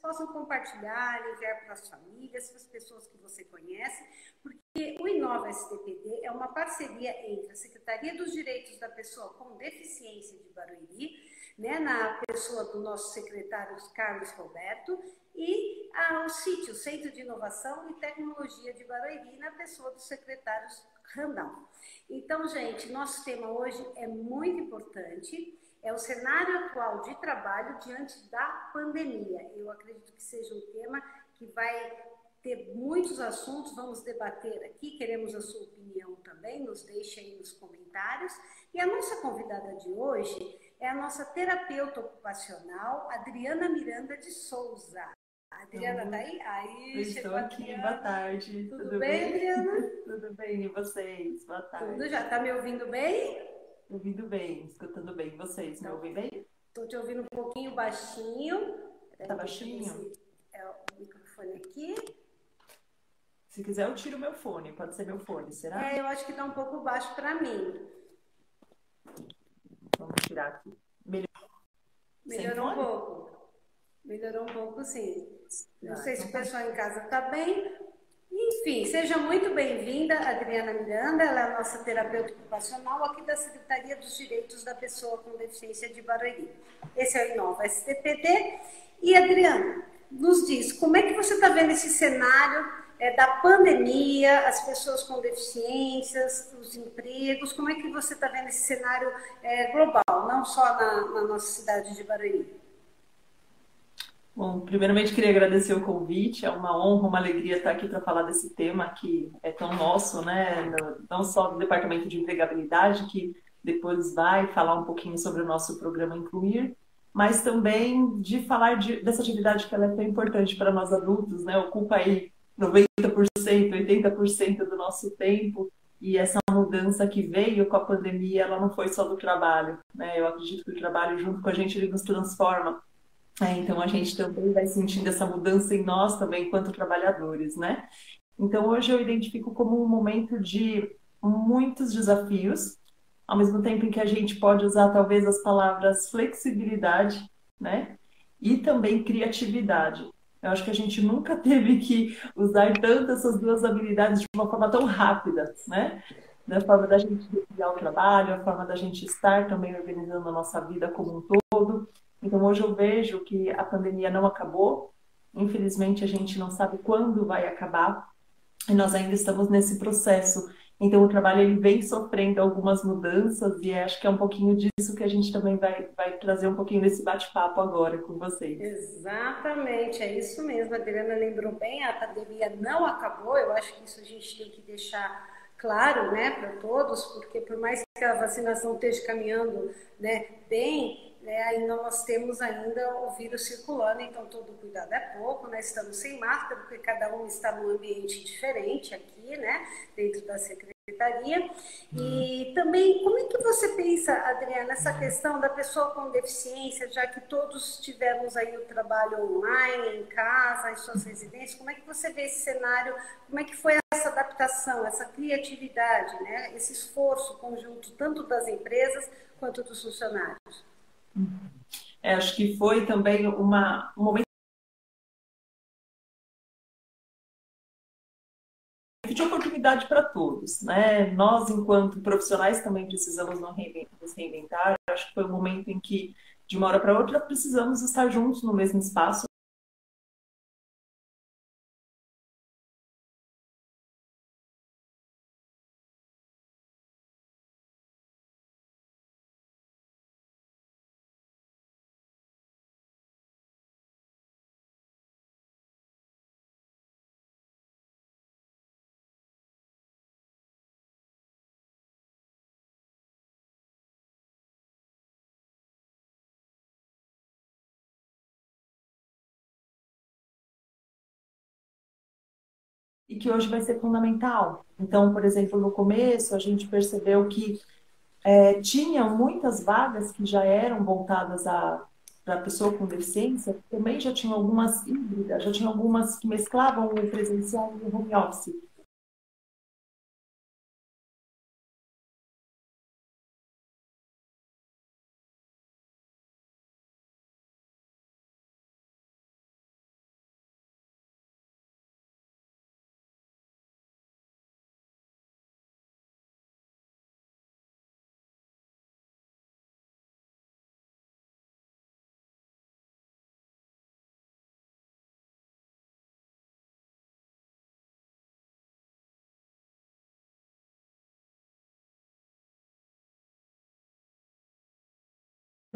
possam compartilhar, enviar para as famílias, para as pessoas que você conhece, porque o Inova STPD é uma parceria entre a Secretaria dos Direitos da Pessoa com Deficiência de Barueri, né, na pessoa do nosso secretário Carlos Roberto, e a, o CIT, o Centro de Inovação e Tecnologia de Barueri, na pessoa do secretário Randall. Então, gente, nosso tema hoje é muito importante é o cenário atual de trabalho diante da pandemia. Eu acredito que seja um tema que vai ter muitos assuntos, vamos debater aqui, queremos a sua opinião também, nos deixe aí nos comentários. E a nossa convidada de hoje é a nossa terapeuta ocupacional, Adriana Miranda de Souza. A Adriana está aí? Aí, estou aqui, boa tarde. Tudo, Tudo bem, bem, Adriana? Tudo bem, e vocês? Boa tarde. Tudo já, está me ouvindo bem? Ouvindo bem, escutando bem. Vocês, me ouvem bem? Estou te ouvindo um pouquinho baixinho. Tá baixinho? É o microfone aqui. Se quiser, eu tiro meu fone. Pode ser meu fone, será? É, eu acho que está um pouco baixo para mim. Vamos tirar aqui. Melhor. Melhorou um pouco. Melhorou um pouco, sim. Não ah, sei se o então tá. pessoal em casa está bem. Enfim, seja muito bem-vinda, Adriana Miranda, ela é a nossa terapeuta ocupacional aqui da Secretaria dos Direitos da Pessoa com Deficiência de Barueri. Esse é o Inova STPD. E, Adriana, nos diz, como é que você está vendo esse cenário é, da pandemia, as pessoas com deficiências, os empregos, como é que você está vendo esse cenário é, global, não só na, na nossa cidade de Barueri? Bom, primeiramente queria agradecer o convite, é uma honra, uma alegria estar aqui para falar desse tema que é tão nosso, né? Não só do Departamento de Empregabilidade, que depois vai falar um pouquinho sobre o nosso programa Incluir, mas também de falar de, dessa atividade que ela é tão importante para nós adultos, né? Ocupa aí 90%, 80% do nosso tempo e essa mudança que veio com a pandemia, ela não foi só do trabalho, né? Eu acredito que o trabalho junto com a gente ele nos transforma é, então a gente também vai sentindo essa mudança em nós também enquanto trabalhadores, né? Então hoje eu identifico como um momento de muitos desafios, ao mesmo tempo em que a gente pode usar talvez as palavras flexibilidade, né? E também criatividade. Eu acho que a gente nunca teve que usar tanto essas duas habilidades de uma forma tão rápida, né? Da forma da gente realizar o trabalho, a forma da gente estar também organizando a nossa vida como um todo. Então, hoje eu vejo que a pandemia não acabou. Infelizmente, a gente não sabe quando vai acabar. E nós ainda estamos nesse processo. Então, o trabalho ele vem sofrendo algumas mudanças e acho que é um pouquinho disso que a gente também vai, vai trazer um pouquinho desse bate-papo agora com vocês. Exatamente, é isso mesmo. A Adriana lembrou bem, a pandemia não acabou. Eu acho que isso a gente tem que deixar claro né, para todos, porque por mais que a vacinação esteja caminhando né, bem, né, ainda nós temos ainda o vírus circulando, então todo cuidado é pouco, né? Estamos sem máscara, porque cada um está num ambiente diferente aqui, né? Dentro da secretaria. E uhum. também, como é que você pensa, Adriana, nessa questão da pessoa com deficiência, já que todos tivemos aí o trabalho online, em casa, em suas residências, como é que você vê esse cenário, como é que foi essa adaptação, essa criatividade, né? Esse esforço conjunto, tanto das empresas quanto dos funcionários? É, acho que foi também uma, um momento de oportunidade para todos, né? Nós, enquanto profissionais, também precisamos nos reinventar. Acho que foi um momento em que, de uma hora para outra, precisamos estar juntos no mesmo espaço e que hoje vai ser fundamental. Então, por exemplo, no começo a gente percebeu que é, tinha muitas vagas que já eram voltadas a pessoa com deficiência, também já tinha algumas híbridas, já tinha algumas que mesclavam o presencial e o home office.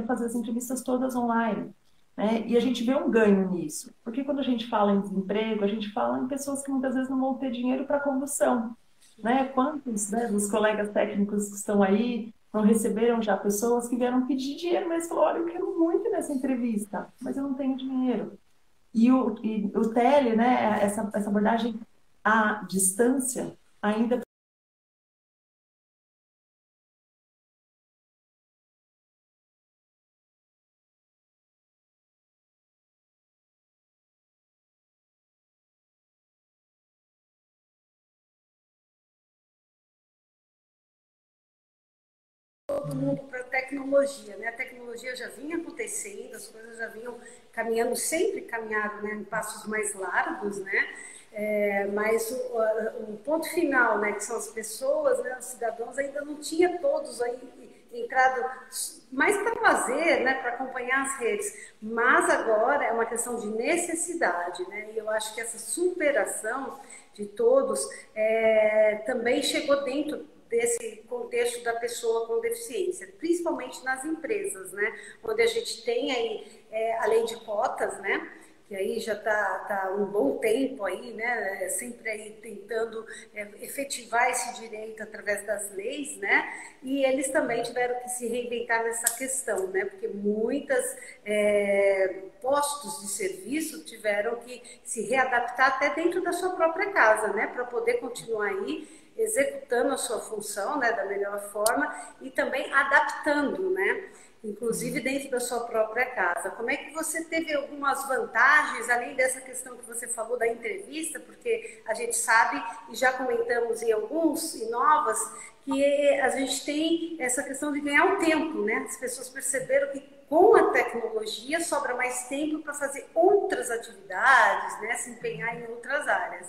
Fazer as entrevistas todas online. Né? E a gente vê um ganho nisso, porque quando a gente fala em desemprego, a gente fala em pessoas que muitas vezes não vão ter dinheiro para condução. Né? Quantos né, dos colegas técnicos que estão aí não receberam já pessoas que vieram pedir dinheiro, mas falaram, olha, eu quero muito nessa entrevista, mas eu não tenho dinheiro. E o, e o tele, né, essa, essa abordagem à distância, ainda mundo para a tecnologia, né? A tecnologia já vinha acontecendo, as coisas já vinham caminhando, sempre caminhado né, em passos mais largos, né? É, mas o, o, ponto final, né, que são as pessoas, né, os cidadãos, ainda não tinha todos aí entrado mais para fazer, né, para acompanhar as redes. Mas agora é uma questão de necessidade, né? E eu acho que essa superação de todos é, também chegou dentro desse contexto da pessoa com deficiência, principalmente nas empresas, né? Onde a gente tem aí é, a lei de cotas, né? Que aí já está tá um bom tempo aí, né? É, sempre aí tentando é, efetivar esse direito através das leis, né? E eles também tiveram que se reinventar nessa questão, né? Porque muitas é, postos de serviço tiveram que se readaptar até dentro da sua própria casa, né? Para poder continuar aí executando a sua função né, da melhor forma e também adaptando, né? Inclusive dentro da sua própria casa. Como é que você teve algumas vantagens, além dessa questão que você falou da entrevista, porque a gente sabe, e já comentamos em alguns e novas, que a gente tem essa questão de ganhar o tempo, né? As pessoas perceberam que com a tecnologia sobra mais tempo para fazer outras atividades, né? Se empenhar em outras áreas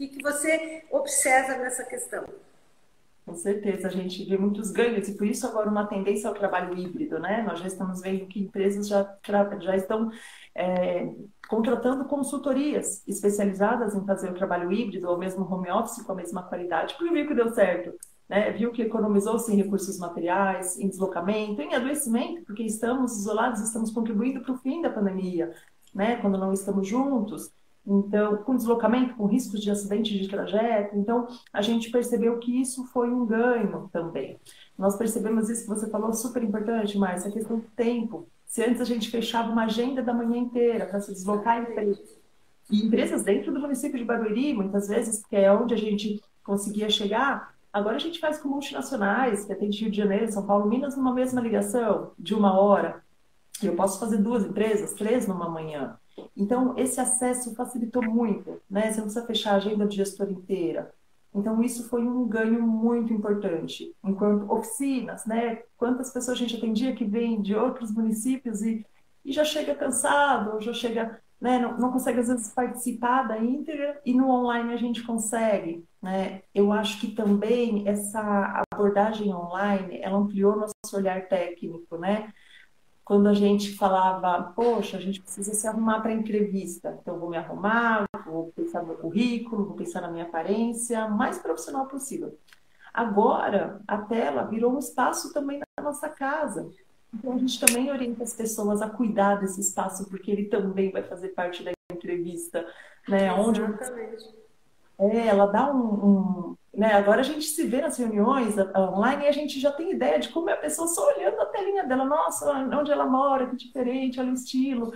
que, que você observa nessa questão? Com certeza, a gente vê muitos ganhos e por isso agora uma tendência ao trabalho híbrido, né? Nós já estamos vendo que empresas já, já estão é, contratando consultorias especializadas em fazer o trabalho híbrido ou mesmo home office com a mesma qualidade, porque viu que deu certo. Né? Viu que economizou-se em recursos materiais, em deslocamento, em adoecimento, porque estamos isolados, estamos contribuindo para o fim da pandemia, né? quando não estamos juntos então, com deslocamento, com riscos de acidente de trajeto. Então, a gente percebeu que isso foi um ganho também. Nós percebemos isso que você falou, super importante, Márcia, a questão do tempo. Se antes a gente fechava uma agenda da manhã inteira para se deslocar em empresas, e empresas dentro do município de Barueri, muitas vezes, que é onde a gente conseguia chegar, agora a gente faz com multinacionais, que atende Rio de Janeiro, São Paulo, Minas, numa mesma ligação, de uma hora. Eu posso fazer duas empresas, três numa manhã. Então, esse acesso facilitou muito, né? Você não precisa fechar a agenda do gestor inteira. Então, isso foi um ganho muito importante. Enquanto oficinas, né? Quantas pessoas a gente atendia que vêm de outros municípios e, e já chega cansado, já chega, né? Não, não consegue, às vezes, participar da íntegra e no online a gente consegue, né? Eu acho que também essa abordagem online, ela ampliou nosso olhar técnico, né? Quando a gente falava, poxa, a gente precisa se arrumar para entrevista, então vou me arrumar, vou pensar no meu currículo, vou pensar na minha aparência, mais profissional possível. Agora, a tela virou um espaço também na nossa casa. Então, a gente também orienta as pessoas a cuidar desse espaço, porque ele também vai fazer parte da entrevista, né? Exatamente. Onde é, ela dá um, um, né? Agora a gente se vê nas reuniões online e a gente já tem ideia de como é a pessoa só olhando a telinha dela. Nossa, onde ela mora, que diferente, olha o estilo.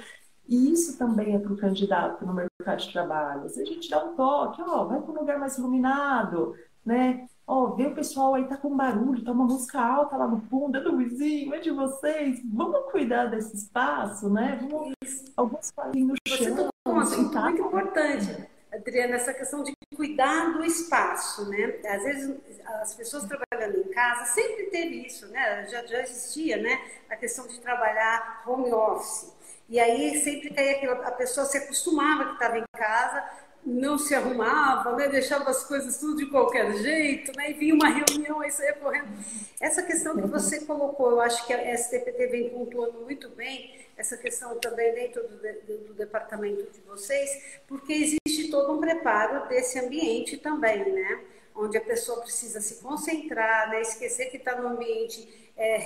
E isso também é para o candidato no mercado de trabalho. Se a gente dá um toque, ó, vai para um lugar mais iluminado, né? Ó, vê o pessoal aí tá com barulho, tá uma música alta lá no fundo, é do vizinho, é de vocês. Vamos cuidar desse espaço, né? Vamos, alguns fazem no chão. Você tocou um assunto muito importante Adriana, essa questão de cuidar do espaço, né? Às vezes as pessoas trabalhando em casa sempre teve isso, né? Já, já existia, né? A questão de trabalhar home office. E aí sempre caía aquela, a pessoa se acostumava que estava em casa, não se arrumava, né? Deixava as coisas tudo de qualquer jeito, né? E vinha uma reunião, aí saía correndo. Essa questão que você colocou, eu acho que a STPT vem pontuando muito bem, essa questão também dentro do, do, do departamento de vocês, porque existe todo um preparo desse ambiente também, né? Onde a pessoa precisa se concentrar, né? esquecer que está no ambiente é,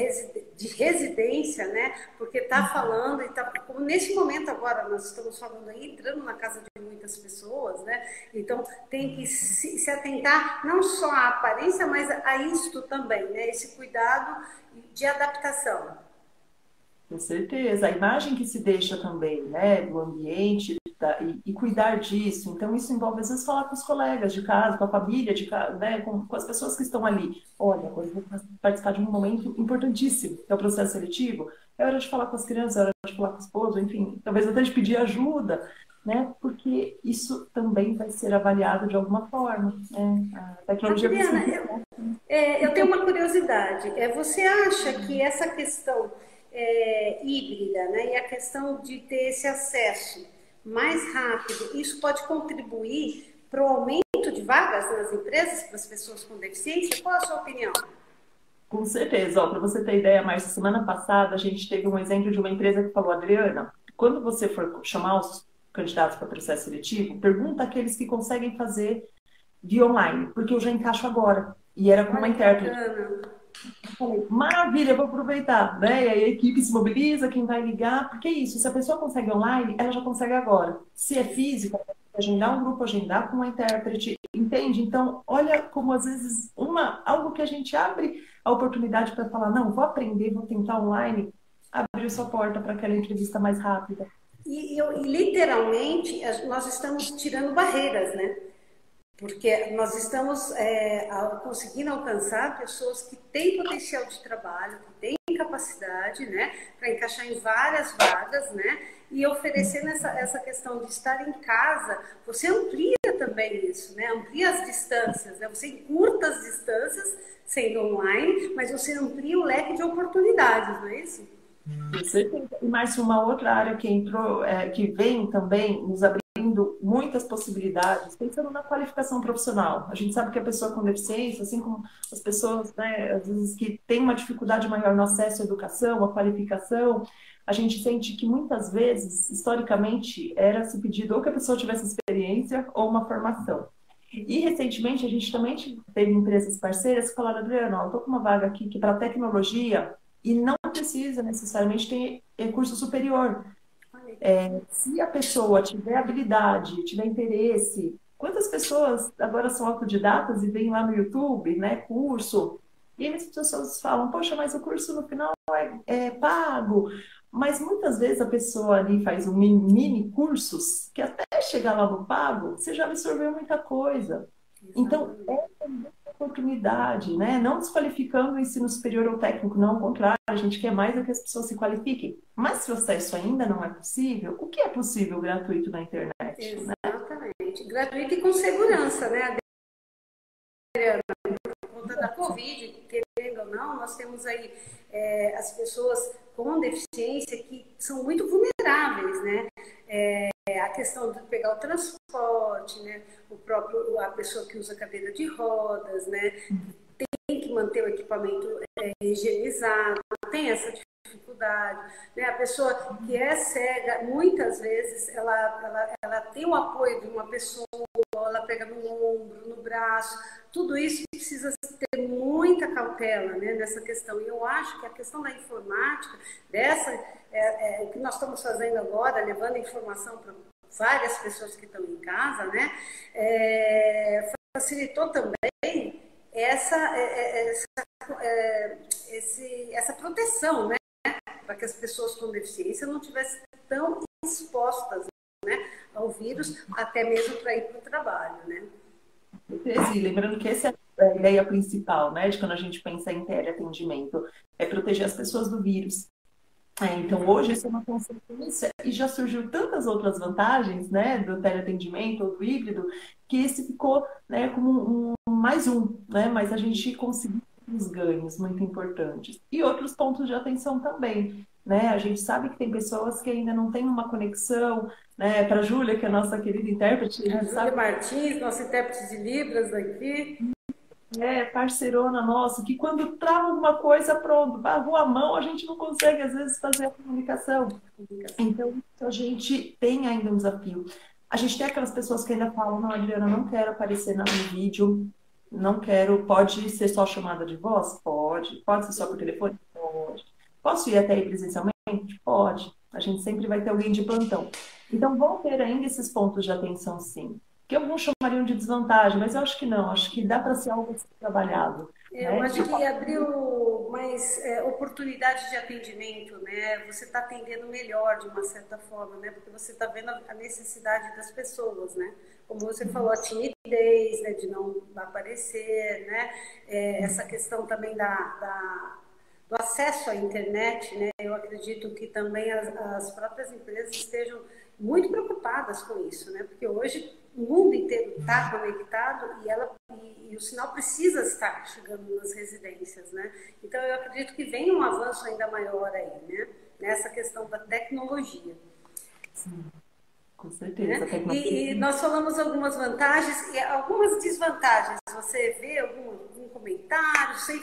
de residência, né? Porque está uhum. falando e tá, como nesse momento agora nós estamos falando aí, entrando na casa de muitas pessoas, né? Então tem que se, se atentar não só à aparência, mas a, a isto também, né? Esse cuidado de adaptação. Com certeza, a imagem que se deixa também, né, do ambiente da, e, e, cuidar disso. Então, isso envolve, às vezes, falar com os colegas de casa, com a família de casa, né, com, com as pessoas que estão ali. Olha, eu vou participar de um momento importantíssimo, que é o processo seletivo. É hora de falar com as crianças, é hora de falar com o esposo, enfim, talvez até de pedir ajuda, né, porque isso também vai ser avaliado de alguma forma. Né? A tecnologia Adriana, eu, é, eu tenho uma curiosidade. É, você acha que essa questão é, híbrida, né? E a questão de ter esse acesso mais rápido, isso pode contribuir para o aumento de vagas nas empresas para as pessoas com deficiência? Qual a sua opinião? Com certeza. Para você ter ideia, Márcia, semana passada a gente teve um exemplo de uma empresa que falou, Adriana, quando você for chamar os candidatos para o processo seletivo, pergunta aqueles que conseguem fazer via online, porque eu já encaixo agora. E era com uma intérprete. Falei, maravilha, vou aproveitar, né? E aí a equipe se mobiliza, quem vai ligar, porque é isso, se a pessoa consegue online, ela já consegue agora. Se é física, agendar um grupo, agendar com uma intérprete, entende? Então, olha como às vezes uma, algo que a gente abre a oportunidade para falar, não, vou aprender, vou tentar online, abriu sua porta para aquela entrevista mais rápida. E, e, literalmente, nós estamos tirando barreiras, né? Porque nós estamos é, conseguindo alcançar pessoas que têm potencial de trabalho, que têm capacidade, né, para encaixar em várias vagas, né, e oferecendo essa, essa questão de estar em casa, você amplia também isso, né, amplia as distâncias, né, você encurta as distâncias sendo online, mas você amplia o leque de oportunidades, não é isso? E mais uma outra área que entrou, é, que vem também nos abrir abrindo muitas possibilidades, pensando na qualificação profissional. A gente sabe que a pessoa com deficiência, assim como as pessoas, né, às vezes que têm uma dificuldade maior no acesso à educação, à qualificação, a gente sente que muitas vezes, historicamente, era se pedido ou que a pessoa tivesse experiência ou uma formação. E recentemente a gente também teve empresas parceiras que falaram, Adriano, eu estou com uma vaga aqui que para tecnologia e não precisa necessariamente ter curso superior. É, se a pessoa tiver habilidade, tiver interesse, quantas pessoas agora são autodidatas e vêm lá no YouTube, né, curso, e as pessoas falam, poxa, mas o curso no final é, é pago. Mas muitas vezes a pessoa ali faz um mini, mini cursos que até chegar lá no pago, você já absorveu muita coisa. Então, é uma oportunidade, né? Não desqualificando o ensino superior ou técnico, não, ao contrário, a gente quer mais é que as pessoas se qualifiquem. Mas se o acesso ainda não é possível, o que é possível gratuito na internet? Né? Exatamente. Né? Gratuito e com segurança, né? Por conta da Covid, querendo ou não, nós temos aí é, as pessoas com deficiência que são muito vulneráveis, né? É, a questão de pegar o transporte, né? O próprio, a pessoa que usa cadeira de rodas, né? Tem que manter o equipamento é, higienizado, tem essa dificuldade. Né? A pessoa que é cega, muitas vezes, ela, ela, ela tem o apoio de uma pessoa, ela pega no ombro, no braço, tudo isso precisa ter muita cautela né, nessa questão. E eu acho que a questão da informática, dessa, é, é, o que nós estamos fazendo agora, levando informação para várias pessoas que estão em casa, né, é, facilitou também essa, é, é, essa, é, essa proteção, né? Para que as pessoas com deficiência não tivessem tão expostas né, ao vírus, até mesmo para ir para o trabalho. Né? Lembrando que essa é a ideia principal, né, de quando a gente pensa em teleatendimento, é proteger as pessoas do vírus. É, então, hoje isso é uma consequência e já surgiu tantas outras vantagens, né, do teleatendimento ou do híbrido, que esse ficou, né, como um, um mais um, né, mas a gente conseguiu os ganhos muito importantes. E outros pontos de atenção também. Né? A gente sabe que tem pessoas que ainda não têm uma conexão, né? Para a Júlia, que é a nossa querida intérprete. A Júlia sabe... Martins, nossa intérprete de Libras aqui. é, parceirona nossa, que quando trava alguma coisa, pronto, barrou a mão, a gente não consegue, às vezes, fazer a comunicação. Então, a gente tem ainda um desafio. A gente tem aquelas pessoas que ainda falam, não, Adriana, não quero aparecer no vídeo, não quero, pode ser só chamada de voz? Pode. Pode ser só por telefone? Pode. Posso ir até aí presencialmente? Pode. A gente sempre vai ter alguém de plantão. Então, vão ter ainda esses pontos de atenção, sim. Que alguns chamariam de desvantagem, mas eu acho que não. Acho que dá para ser algo trabalhado. Eu né? acho que abriu mais é, oportunidade de atendimento, né? Você está atendendo melhor de uma certa forma, né? Porque você está vendo a necessidade das pessoas, né? Como você falou, a timidez, né? De não aparecer, né? É, essa questão também da, da, do acesso à internet, né? Eu acredito que também as, as próprias empresas estejam muito preocupadas com isso, né? Porque hoje o mundo inteiro está conectado e, ela, e, e, o sinal precisa estar chegando nas residências, né? Então eu acredito que vem um avanço ainda maior aí, né? Nessa questão da tecnologia. Sim. Com certeza. Né? E, e, nós falamos algumas vantagens e algumas desvantagens. Você vê algum, algum comentário, sem,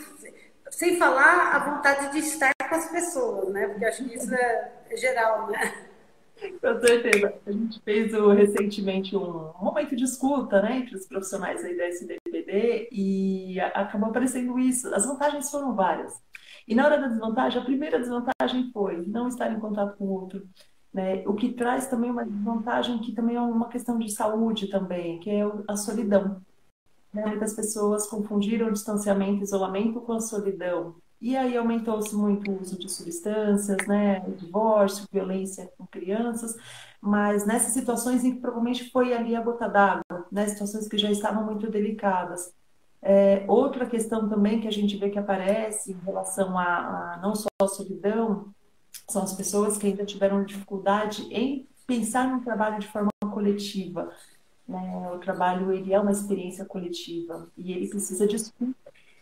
sem falar a vontade de estar com as pessoas, né? Porque acho que isso é, é geral, né? Com certeza. A gente fez o, recentemente um momento de escuta né, entre os profissionais aí da SDPD e acabou aparecendo isso. As vantagens foram várias. E na hora da desvantagem, a primeira desvantagem foi não estar em contato com o outro. Né? O que traz também uma desvantagem que também é uma questão de saúde também, que é a solidão. Né? Muitas pessoas confundiram distanciamento, isolamento com a solidão. E aí aumentou-se muito o uso de substâncias, né, divórcio, violência com crianças, mas nessas situações em que provavelmente foi ali a gota d'água, né, situações que já estavam muito delicadas. É, outra questão também que a gente vê que aparece em relação a, a não só a solidão, são as pessoas que ainda tiveram dificuldade em pensar no trabalho de forma coletiva. Né? O trabalho ele é uma experiência coletiva e ele precisa de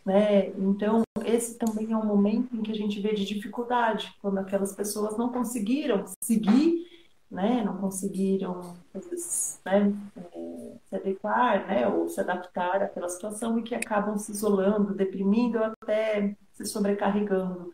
né? Então, esse também é um momento em que a gente vê de dificuldade, quando aquelas pessoas não conseguiram seguir, né? não conseguiram né? É, se adequar né? ou se adaptar àquela situação e que acabam se isolando, deprimindo ou até se sobrecarregando.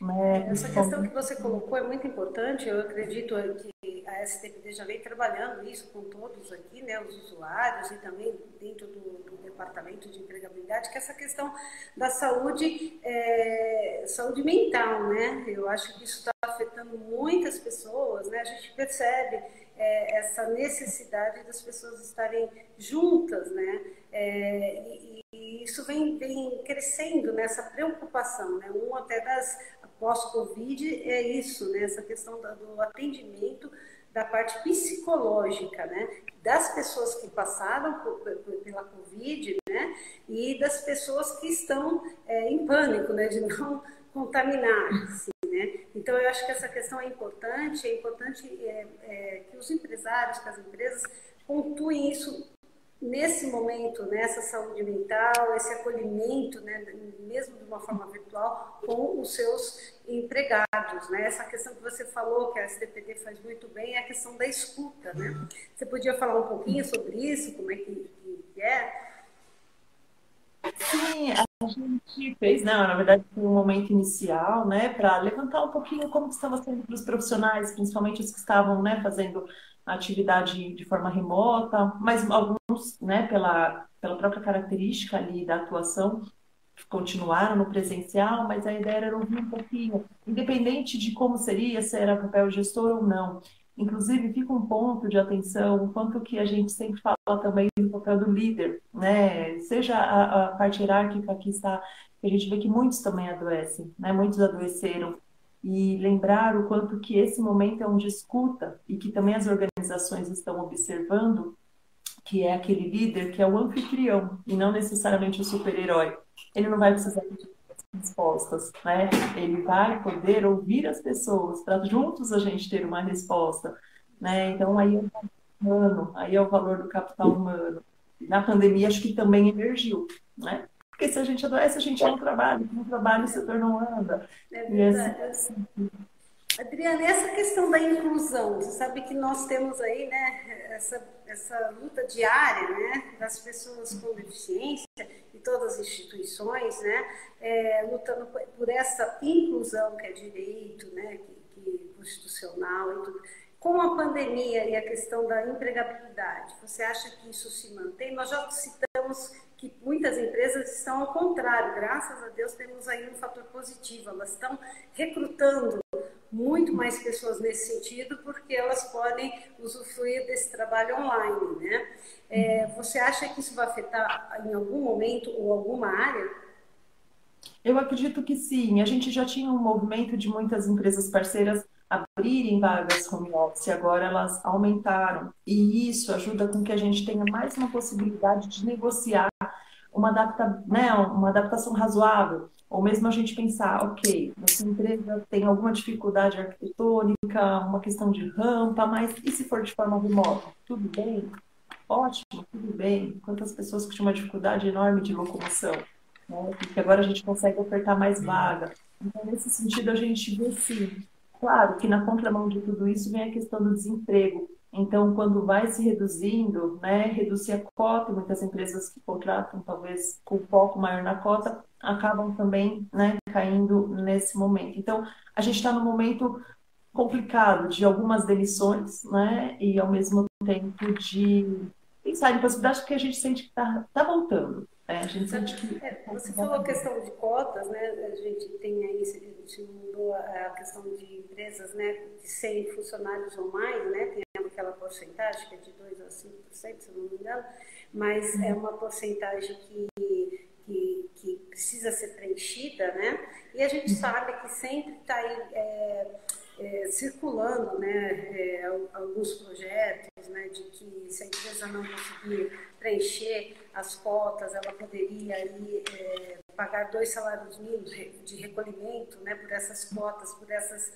Né? Essa questão que você colocou é muito importante. Eu acredito que a STPD já vem trabalhando isso com todos aqui, né, os usuários e também dentro do, do departamento de empregabilidade, que é essa questão da saúde, é, saúde mental, né? Eu acho que isso está afetando muitas pessoas, né? A gente percebe é, essa necessidade das pessoas estarem juntas, né? É, e, e, isso vem, vem crescendo nessa preocupação, né? Um até das pós-Covid é isso, né? Essa questão do atendimento da parte psicológica, né? Das pessoas que passaram pela Covid, né? E das pessoas que estão é, em pânico, né? De não contaminar-se, né? Então, eu acho que essa questão é importante, é importante é, é, que os empresários, que as empresas pontuem isso nesse momento, nessa saúde mental, esse acolhimento, né, mesmo de uma forma virtual, com os seus empregados. Né? Essa questão que você falou, que a STPD faz muito bem, é a questão da escuta. Né? Você podia falar um pouquinho sobre isso, como é que, que é? Sim, a gente fez, não, na verdade, um momento inicial, né, para levantar um pouquinho como estava sendo para os profissionais, principalmente os que estavam, né, fazendo atividade de forma remota, mas alguns, né, pela, pela própria característica ali da atuação, continuaram no presencial, mas a ideia era ouvir um pouquinho, independente de como seria, se era papel gestor ou não. Inclusive, fica um ponto de atenção, o quanto que a gente sempre fala também do papel do líder, né? Seja a, a parte hierárquica que está, a gente vê que muitos também adoecem, né? Muitos adoeceram e lembrar o quanto que esse momento é um de escuta e que também as organizações estão observando que é aquele líder que é o anfitrião e não necessariamente o super-herói. Ele não vai precisar de respostas, né? Ele vai poder ouvir as pessoas para juntos a gente ter uma resposta, né? Então aí é o humano, aí é o valor do capital humano. Na pandemia acho que também emergiu, né? Porque se a gente adoece, a gente não trabalha. Se não trabalha, o setor não anda. É verdade. Assim... Adriana, essa questão da inclusão, você sabe que nós temos aí, né, essa, essa luta diária, né, das pessoas com deficiência, e todas as instituições, né, é, lutando por essa inclusão que é direito, né, que, que é constitucional e tudo. Com a pandemia e a questão da empregabilidade, você acha que isso se mantém? Nós já citamos que muitas empresas estão ao contrário, graças a Deus temos aí um fator positivo, elas estão recrutando muito mais pessoas nesse sentido, porque elas podem usufruir desse trabalho online, né? É, você acha que isso vai afetar em algum momento ou alguma área? Eu acredito que sim. A gente já tinha um movimento de muitas empresas parceiras abrirem vagas home office, agora elas aumentaram. E isso ajuda com que a gente tenha mais uma possibilidade de negociar uma, adapta, né, uma adaptação razoável. Ou mesmo a gente pensar, ok, nossa empresa tem alguma dificuldade arquitetônica, uma questão de rampa, mas e se for de forma remota? Tudo bem? Ótimo, tudo bem. Quantas pessoas que tinham uma dificuldade enorme de locomoção? Né? Porque agora a gente consegue ofertar mais vaga. Então, nesse sentido, a gente vê sim. Claro que na contramão de tudo isso vem a questão do desemprego. Então, quando vai se reduzindo, né, reduzir a cota, muitas empresas que contratam, talvez com foco maior na cota, acabam também né, caindo nesse momento. Então, a gente está num momento complicado de algumas demissões, né, e ao mesmo tempo de pensar em possibilidades, porque a gente sente que está tá voltando. É, a gente sente que... É, você falou a questão de cotas, né? A gente tem aí, a gente mudou a questão de empresas, né? De 100 funcionários ou mais, né? Tem aquela porcentagem que é de 2 a 5%, se não me engano, mas é uma porcentagem que, que, que precisa ser preenchida, né? E a gente sabe que sempre está aí é, é, circulando, né? É, alguns projetos, né? De que se a empresa não conseguir preencher as cotas, ela poderia aí é, pagar dois salários mínimos de recolhimento, né? Por essas cotas, por essas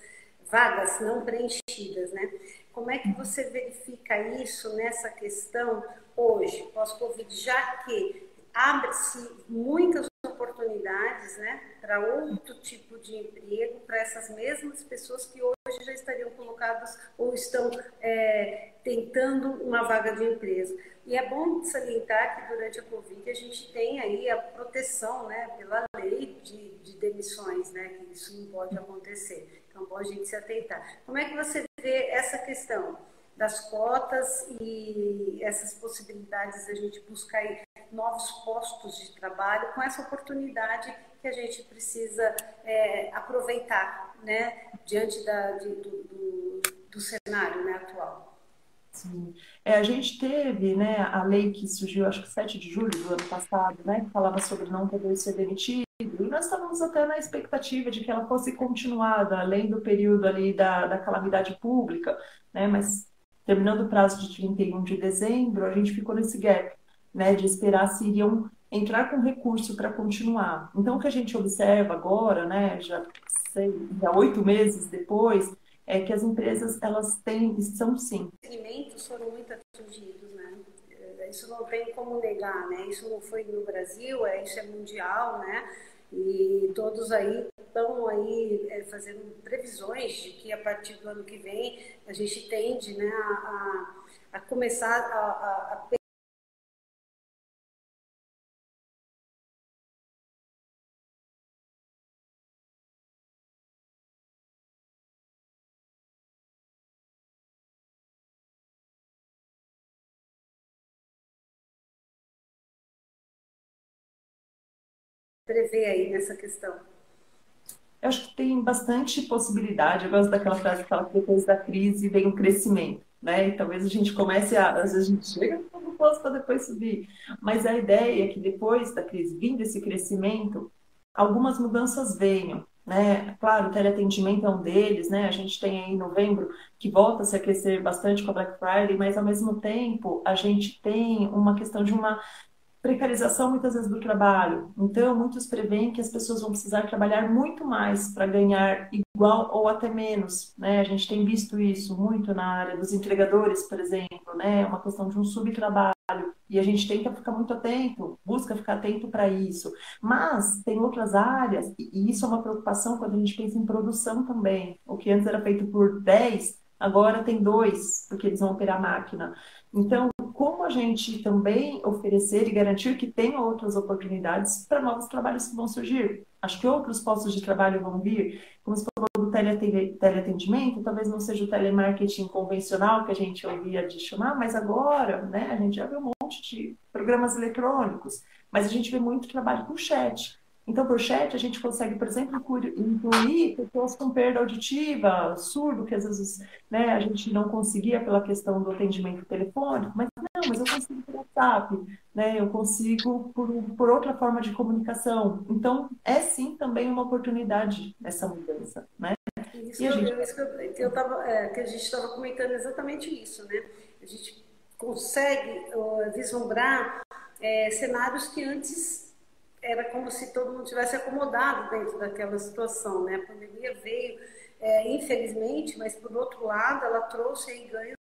vagas não preenchidas, né? Como é que você verifica isso nessa questão hoje, pós-Covid, já que abre-se muitas oportunidades né, para outro tipo de emprego para essas mesmas pessoas que hoje já estariam colocadas ou estão é, tentando uma vaga de empresa. E é bom salientar que durante a Covid a gente tem aí a proteção né, pela lei de, de demissões, né, que isso não pode acontecer. Então, bom a gente se atentar. Como é que você vê essa questão das cotas e essas possibilidades da gente buscar novos postos de trabalho com essa oportunidade que a gente precisa é, aproveitar, né, diante da, de, do, do, do, cenário né, atual? Sim. É, a gente teve né, a lei que surgiu, acho que 7 de julho do ano passado, né, que falava sobre não poder ser demitido, e nós estávamos até na expectativa de que ela fosse continuada, além do período ali da, da calamidade pública, né? Mas terminando o prazo de 31 de dezembro, a gente ficou nesse gap, né? De esperar se iriam entrar com recurso para continuar. Então, o que a gente observa agora, né? Já sei, já oito meses depois, é que as empresas elas têm, são sim. Os segmentos foram muito atingidos, né? Isso não tem como negar, né? Isso não foi no Brasil, é, isso é mundial, né? E todos aí estão aí é, fazendo previsões de que a partir do ano que vem a gente tende né, a, a, começar a, a prevê aí nessa questão? Eu acho que tem bastante possibilidade. Eu gosto daquela frase que fala que depois da crise vem o crescimento, né? E talvez a gente comece a, às vezes a gente chega no posto para depois subir. Mas a ideia é que depois da crise, vindo esse crescimento, algumas mudanças venham. Né? Claro, o teleatendimento é um deles, né? A gente tem aí em novembro que volta a se aquecer bastante com a Black Friday, mas ao mesmo tempo a gente tem uma questão de uma precarização muitas vezes do trabalho. Então, muitos preveem que as pessoas vão precisar trabalhar muito mais para ganhar igual ou até menos. Né? A gente tem visto isso muito na área dos entregadores, por exemplo, né? uma questão de um subtrabalho. E a gente tenta ficar muito atento, busca ficar atento para isso. Mas tem outras áreas, e isso é uma preocupação quando a gente pensa em produção também. O que antes era feito por 10, agora tem dois, porque eles vão operar a máquina. Então, como a gente também oferecer e garantir que tem outras oportunidades para novos trabalhos que vão surgir. Acho que outros postos de trabalho vão vir, como você falou do teleatendimento, talvez não seja o telemarketing convencional que a gente ouvia de chamar, mas agora, né, a gente já vê um monte de programas eletrônicos, mas a gente vê muito trabalho com chat. Então, por chat, a gente consegue, por exemplo, incluir pessoas com perda auditiva, surdo, que às vezes né, a gente não conseguia pela questão do atendimento telefônico, mas não, mas eu consigo por WhatsApp, né, eu consigo por, por outra forma de comunicação. Então, é sim também uma oportunidade essa mudança, né? Isso, e a gente... isso que, eu, que, eu tava, é, que a gente estava comentando exatamente isso, né? A gente consegue uh, vislumbrar é, cenários que antes era como se todo mundo tivesse acomodado dentro daquela situação, né? A pandemia veio, é, infelizmente, mas por outro lado, ela trouxe ganhos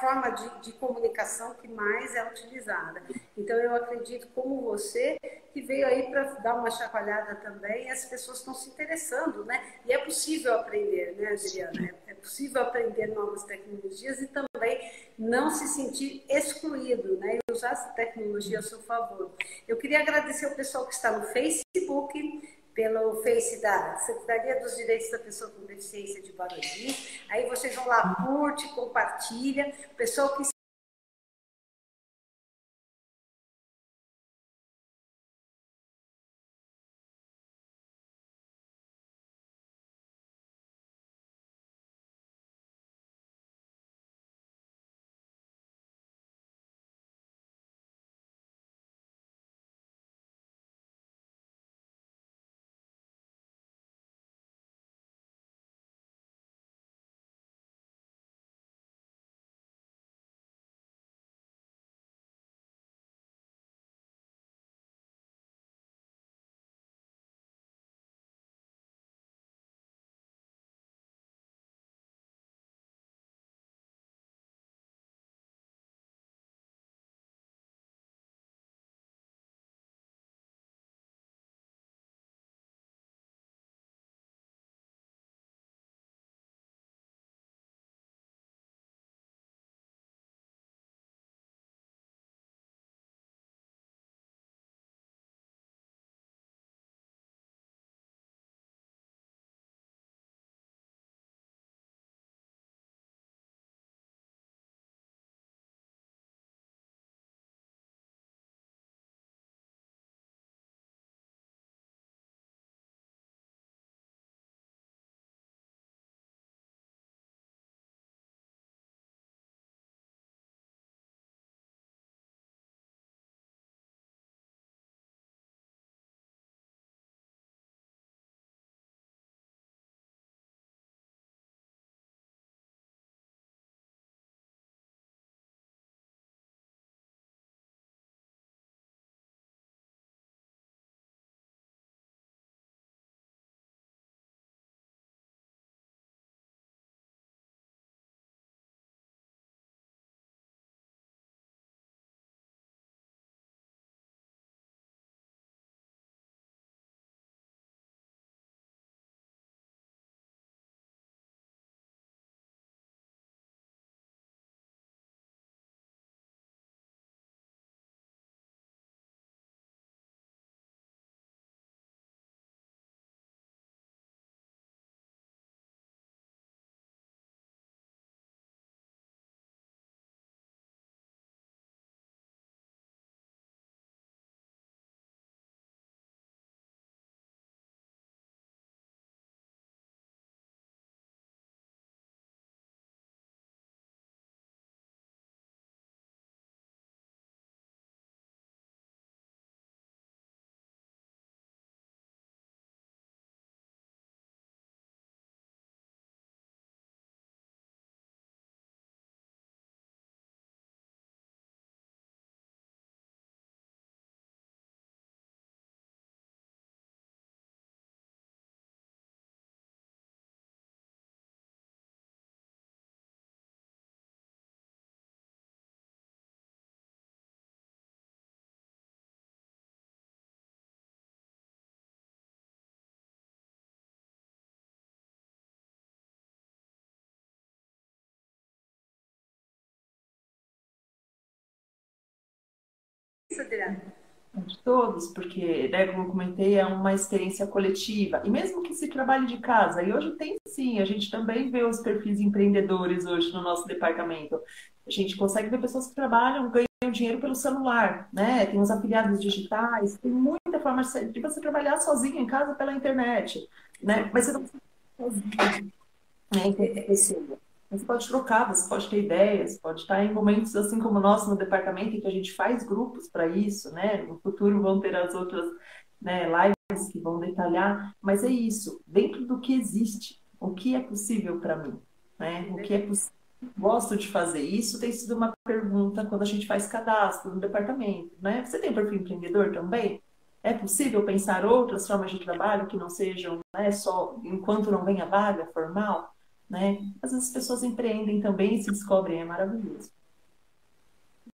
forma de, de, comunicação que mais é utilizada. Então, eu acredito, como você, que veio aí para dar uma chacoalhada também, e as pessoas estão se interessando, né? E é possível aprender, né, Adriana? É, é possível aprender novas tecnologias e também não se sentir excluído, né? E usar essa tecnologia a seu favor. Eu queria agradecer o pessoal que está no Facebook, pelo Face da Secretaria dos Direitos da Pessoa com Deficiência de Barueri. Aí vocês vão lá, curte, compartilha. Pessoal que Adriana? de todos, porque, né, como eu comentei, é uma experiência coletiva. E mesmo que se trabalhe de casa, e hoje tem sim, a gente também vê os perfis empreendedores hoje no nosso departamento. A gente consegue ver pessoas que trabalham, ganham dinheiro pelo celular, né? Tem os afiliados digitais, tem muita forma de você trabalhar sozinho em casa pela internet, né? Mas você não sozinho, né? Você pode trocar, você pode ter ideias, pode estar em momentos assim como o nosso no departamento, em que a gente faz grupos para isso, né? No futuro vão ter as outras né, lives que vão detalhar, mas é isso, dentro do que existe, o que é possível para mim, né? O que é possível. Gosto de fazer isso, tem sido uma pergunta quando a gente faz cadastro no departamento, né? Você tem perfil empreendedor também? É possível pensar outras formas de trabalho que não sejam né, só enquanto não vem a vaga formal? Né? Às vezes as pessoas empreendem também e se descobrem, é maravilhoso.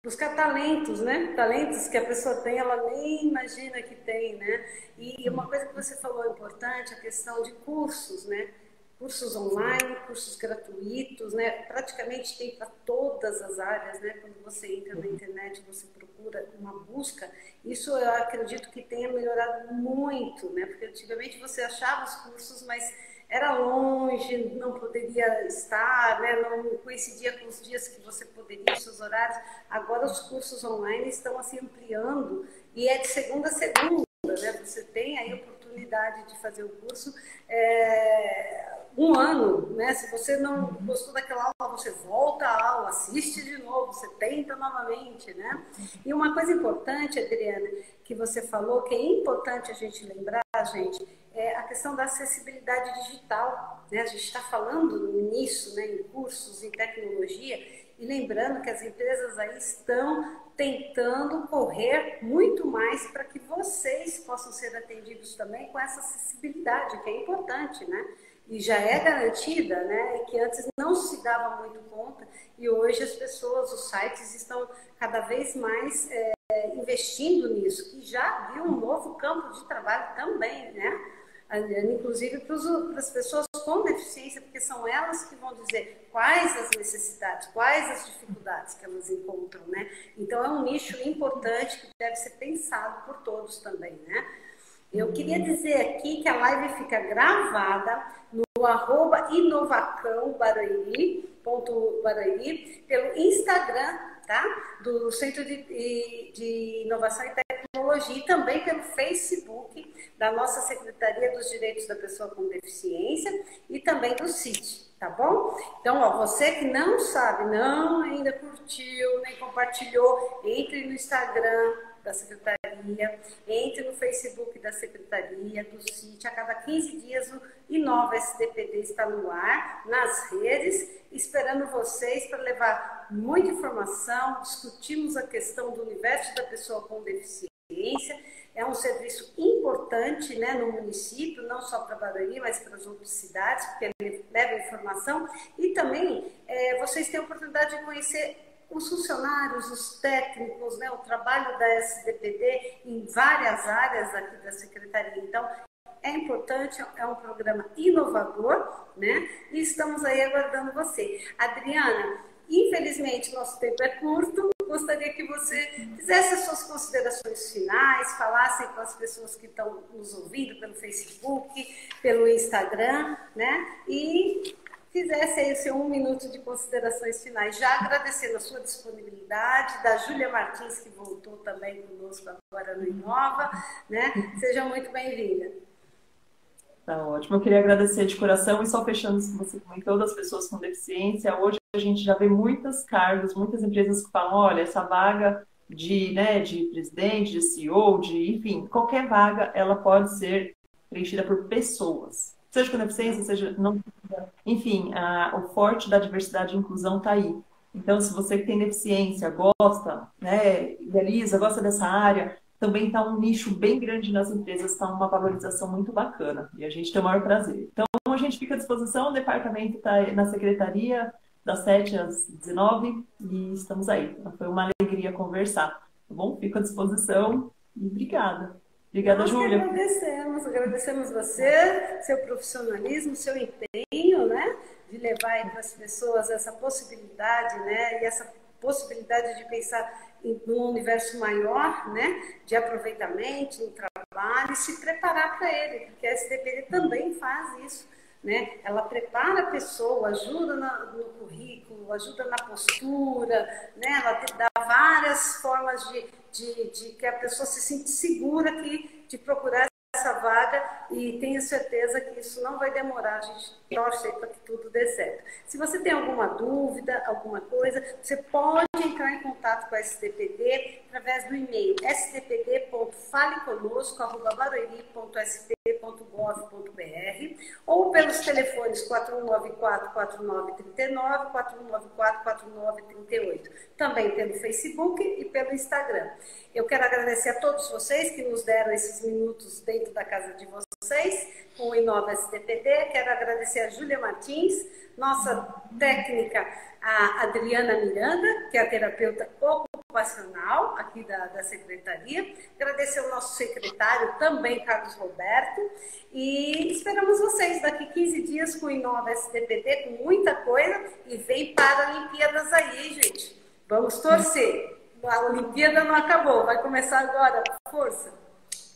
Buscar talentos, né? Talentos que a pessoa tem, ela nem imagina que tem, né? E uma coisa que você falou importante, a questão de cursos, né? Cursos online, cursos gratuitos, né? Praticamente tem para todas as áreas, né? Quando você entra na internet, você procura uma busca. Isso eu acredito que tenha melhorado muito, né? Porque antigamente você achava os cursos, mas era longe, não poderia estar, né? não coincidia com os dias que você poderia, seus horários. Agora os cursos online estão assim ampliando e é de segunda a segunda, né? Você tem aí oportunidade de fazer o curso é, um ano, né? Se você não gostou daquela aula, você volta à aula, assiste de novo, você tenta novamente, né? E uma coisa importante, Adriana, que você falou, que é importante a gente lembrar, gente, é a questão da acessibilidade digital. Né? A gente está falando nisso, né, em cursos, em tecnologia, e lembrando que as empresas aí estão tentando correr muito mais para que vocês possam ser atendidos também com essa acessibilidade, que é importante, né? E já é garantida, né? E que antes não se dava muito conta, e hoje as pessoas, os sites estão cada vez mais é, investindo nisso, que já viu um novo campo de trabalho também, né? Inclusive para as pessoas com deficiência, porque são elas que vão dizer quais as necessidades, quais as dificuldades que elas encontram, né? Então é um nicho importante que deve ser pensado por todos também, né? Eu queria dizer aqui que a live fica gravada no arroba inovacão Barueri, pelo Instagram, tá? Do Centro de, de Inovação e Tecnologia e também pelo Facebook da nossa Secretaria dos Direitos da Pessoa com Deficiência e também do CIT, tá bom? Então, ó, você que não sabe, não ainda curtiu, nem compartilhou, entre no Instagram da Secretaria, entre no Facebook da Secretaria, do CIT. A cada 15 dias o Inova SDPD está no ar, nas redes, esperando vocês para levar muita informação, discutimos a questão do universo da pessoa com deficiência é um serviço importante né, no município, não só para Barueri, mas para as outras cidades, porque ele leva informação. E também é, vocês têm a oportunidade de conhecer os funcionários, os técnicos, né, o trabalho da SDPD em várias áreas aqui da Secretaria. Então, é importante, é um programa inovador, né? E estamos aí aguardando você. Adriana, infelizmente nosso tempo é curto, gostaria que você fizesse as suas considerações finais, falasse com as pessoas que estão nos ouvindo pelo Facebook, pelo Instagram, né? E fizesse aí o seu um minuto de considerações finais, já agradecendo a sua disponibilidade, da Júlia Martins, que voltou também conosco agora no Inova, né? Seja muito bem-vinda. Tá ótimo. Eu queria agradecer de coração e só fechando isso que você comentou das pessoas com deficiência. Hoje a gente já vê muitos cargos, muitas empresas que falam, olha, essa vaga de, né, de presidente, de CEO, de, enfim, qualquer vaga, ela pode ser preenchida por pessoas. Seja com deficiência, seja não. Enfim, a, o forte da diversidade e inclusão está aí. Então, se você que tem deficiência, gosta, né, idealiza, gosta dessa área, também está um nicho bem grande nas empresas, está uma valorização muito bacana. E a gente tem o maior prazer. Então, a gente fica à disposição, o departamento está na secretaria, das 7 às 19 e estamos aí. Foi uma alegria conversar. Tá bom? Fico à disposição e obrigada. Obrigada, Nós Júlia. agradecemos, agradecemos você, seu profissionalismo, seu empenho, né? De levar para as pessoas essa possibilidade, né? E essa possibilidade de pensar em um universo maior, né, de aproveitamento no trabalho e se preparar para ele, porque a SDPD também faz isso. Né? Ela prepara a pessoa, ajuda no currículo, ajuda na postura, né? ela dá várias formas de, de, de que a pessoa se sinta segura que, de procurar essa vaga e tenho certeza que isso não vai demorar, a gente torce para que tudo dê certo. Se você tem alguma dúvida, alguma coisa, você pode entrar em contato com a STPD através do e-mail stpd.faleconosco.barueri.sp.gov.br ou pelos telefones 4194-4939, 4194-4938. Também pelo Facebook e pelo Instagram. Eu quero agradecer a todos vocês que nos deram esses minutos dentro da casa de vocês com o Inova STPD. Quero agradecer a Júlia Martins, nossa técnica, a Adriana Miranda, que é a terapeuta ocupacional aqui da, da secretaria. Agradecer ao nosso secretário também, Carlos Roberto. E esperamos vocês daqui 15 dias com o Inova STPD, com muita coisa. E vem para Olimpíadas aí, gente. Vamos torcer. A Olimpíada não acabou, vai começar agora. Força.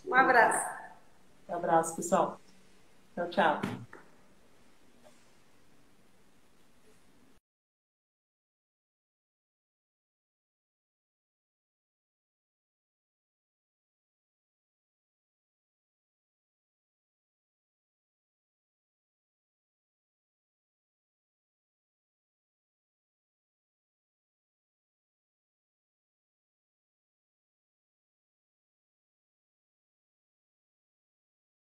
Um abraço. Um abraço, pessoal. Tchau, tchau.